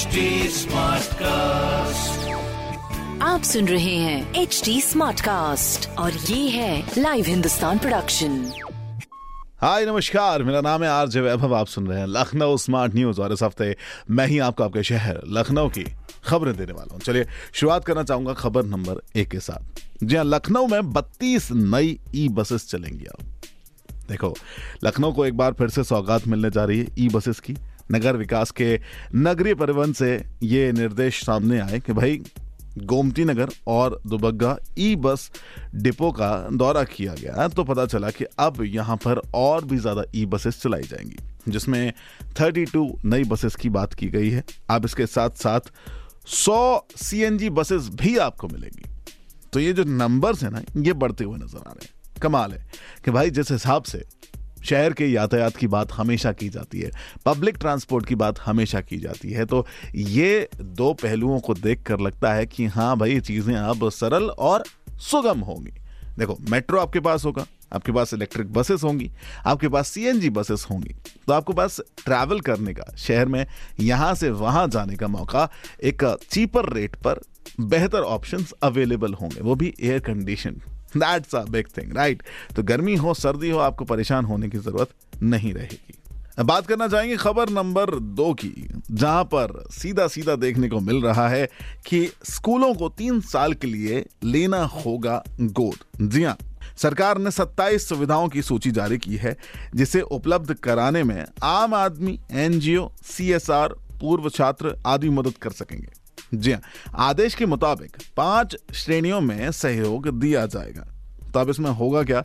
HD cast आप सुन रहे हैं एच डी स्मार्ट कास्ट और ये है लाइव हिंदुस्तान प्रोडक्शन हाय नमस्कार। मेरा नाम है आरजे वैभव। आप सुन रहे हैं लखनऊ स्मार्ट न्यूज़ और इस हफ़्ते मैं ही आपको आपके शहर लखनऊ की खबरें देने वाला हूँ। चलिए शुरुआत करना चाहूँगा खबर नंबर एक के साथ। जी हाँ लखनऊ में बत्तीस नई ई बसेस चलेंगी अब। देखो लखनऊ को एक बार फिर से सौगात मिलने जा रही है ई बसेस की। नगर विकास के नगरीय परिवहन से ये निर्देश सामने आए कि भाई, गोमती नगर और दुबग्गा ई बस डिपो का दौरा किया गया तो पता चला कि अब यहाँ पर और भी ज़्यादा ई बसेस चलाई जाएँगी, जिसमें 32 नई बसेस की बात की गई है। अब इसके साथ साथ 100 सीएनजी बसेस भी आपको मिलेंगी। तो ये जो नंबर्स हैं ना, ये बढ़ते हुए नज़र आ रहे हैं। कमाल है कि भाई, जिस हिसाब से शहर के यातायात की बात हमेशा की जाती है पब्लिक ट्रांसपोर्ट की बात हमेशा की जाती है। तो ये दो पहलुओं को देख कर लगता है कि हाँ भाई चीज़ें अब सरल और सुगम होंगी। देखो, मेट्रो आपके पास होगा, आपके पास इलेक्ट्रिक बसेस होंगी, आपके पास सीएनजी बसेस होंगी। तो आपके पास ट्रैवल करने का, शहर में यहाँ से वहाँ जाने का मौका, एक चीपर रेट पर बेहतर ऑप्शंस अवेलेबल होंगे। वो भी air condition that's a big thing right तो गर्मी हो, सर्दी हो, आपको परेशान होने की ज़रूरत नहीं रहेगी। बात करना चाहेंगे खबर नंबर दो की, जहाँ पर सीधा सीधा देखने को मिल रहा है कि स्कूलों को तीन साल के लिए लेना होगा गोद। जी हाँ सरकार ने 27 सुविधाओं की सूची जारी की है, जिसे उपलब्ध कराने में आम आदमी, एनजीओ, सीएसआर, पूर्व छात्र आदि मदद कर सकेंगे। जी हाँ आदेश के मुताबिक पाँच श्रेणियों में सहयोग दिया जाएगा। तो अब इसमें होगा क्या?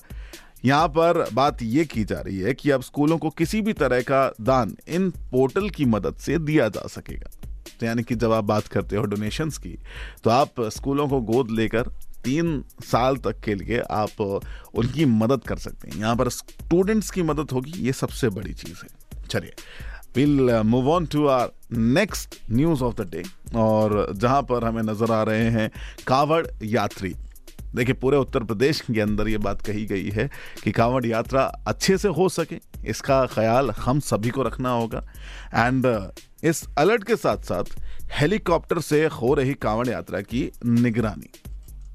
यहाँ पर बात यह की जा रही है कि अब स्कूलों को किसी भी तरह का दान इन पोर्टल की मदद से दिया जा सकेगा। तो यानी कि जब आप बात करते हो डोनेशंस की तो आप स्कूलों को गोद लेकर तीन साल तक के लिए आप उनकी मदद कर सकते हैं। यहाँ पर स्टूडेंट्स की मदद होगी, ये सबसे बड़ी चीज़ है। चलिए will move on to our next news of the day और जहाँ पर हमें नज़र आ रहे हैं कावड़ यात्री। देखिए, पूरे उत्तर प्रदेश के अंदर ये बात कही गई है कि कांवड़ यात्रा अच्छे से हो सके। इसका ख्याल हम सभी को रखना होगा। एंड इस अलर्ट के साथ साथ हेलीकॉप्टर से हो रही कांवड़ यात्रा की निगरानी,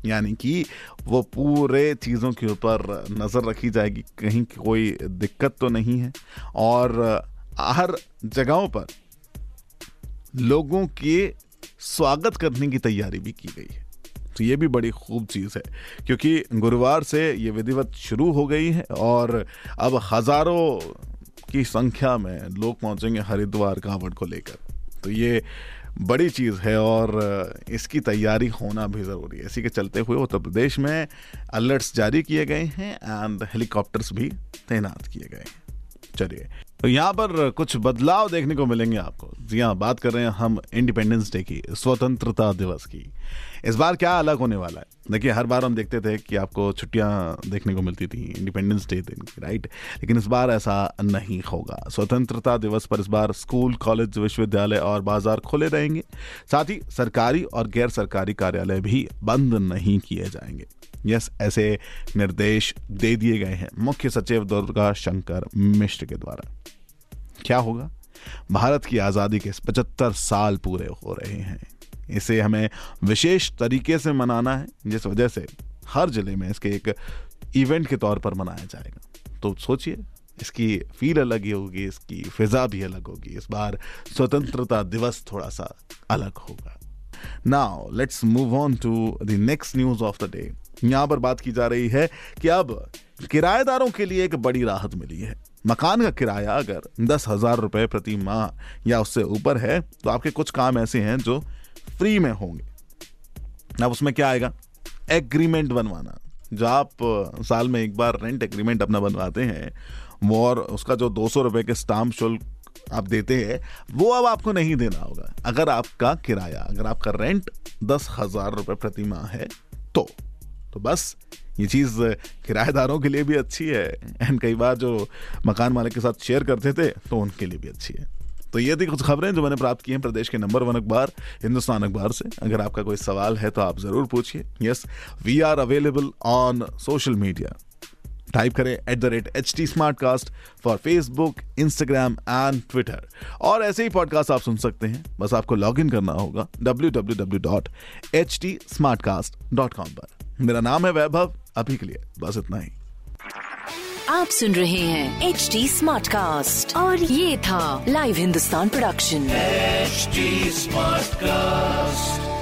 यानी कि वो पूरे चीज़ों के ऊपर नज़र रखी जाएगी। कहीं कोई दिक्कत तो नहीं है। और हर जगहों पर लोगों के स्वागत करने की तैयारी भी की गई है। तो ये भी बड़ी खूब चीज़ है, क्योंकि गुरुवार से ये विधिवत शुरू हो गई है और अब हज़ारों की संख्या में लोग पहुँचेंगे हरिद्वार, कांवड़ को लेकर। तो ये बड़ी चीज़ है और इसकी तैयारी होना भी ज़रूरी है। इसी के चलते हुए उत्तर प्रदेश में अलर्ट्स जारी किए गए हैं एंड हेलीकॉप्टर्स भी तैनात किए गए हैं। चलिए। तो यहाँ पर कुछ बदलाव देखने को मिलेंगे आपको। जी हाँ बात कर रहे हैं हम इंडिपेंडेंस डे की, स्वतंत्रता दिवस की। इस बार क्या अलग होने वाला है? देखिए, हर बार हम देखते थे कि आपको छुट्टियाँ देखने को मिलती थी इंडिपेंडेंस डे दिन की राइट लेकिन इस बार ऐसा नहीं होगा। स्वतंत्रता दिवस पर इस बार स्कूल, कॉलेज, विश्वविद्यालय और बाज़ार खुले रहेंगे। साथ ही सरकारी और गैर सरकारी कार्यालय भी बंद नहीं किए जाएँगे। यस, ऐसे निर्देश दे दिए गए हैं। मुख्य सचिव दुर्गा शंकर मिश्र के द्वारा। क्या होगा? भारत की आज़ादी के पचहत्तर साल पूरे हो रहे हैं। इसे हमें विशेष तरीके से मनाना है, जिस वजह से हर ज़िले में इसके एक इवेंट के तौर पर मनाया जाएगा। तो सोचिए, इसकी फील अलग ही होगी, इसकी फिजा भी अलग होगी। इस बार स्वतंत्रता दिवस थोड़ा सा अलग होगा। Now let's move on to the next news of the day यहाँ पर बात की जा रही है कि अब किराएदारों के लिए एक बड़ी राहत मिली है। मकान का किराया अगर दस हज़ार रुपए प्रति माह या उससे ऊपर है तो आपके कुछ काम ऐसे हैं जो फ्री में होंगे। अब उसमें क्या आएगा? एग्रीमेंट बनवाना। जो आप साल में एक बार रेंट एग्रीमेंट अपना बनवाते हैं, वो और उसका जो दो सौ रुपए के स्टाम्प शुल्क आप देते हैं, वो अब आपको नहीं देना होगा। अगर आपका किराया, अगर आपका रेंट दस हज़ार रुपए प्रति माह है तो। तो बस, ये चीज़ किराएदारों के लिए भी अच्छी है। एंड कई बार जो मकान मालिक के साथ शेयर करते थे तो उनके लिए भी अच्छी है। तो ये थी कुछ खबरें जो मैंने प्राप्त की हैं प्रदेश के नंबर वन अखबार, हिंदुस्तान अखबार से। अगर आपका कोई सवाल है तो आप ज़रूर पूछिए। Yes we are available on social media type करें at the rate H T Smartcast for Facebook Instagram and Twitter और ऐसे ही पॉडकास्ट आप सुन सकते हैं। बस आपको लॉग इन करना होगा W W W dot H T Smartcast dot com पर। मेरा नाम है वैभव। अभी के लिए बस इतना ही। आप सुन रहे हैं एच टी स्मार्ट कास्ट और ये था Live Hindustan production HD Smartcast.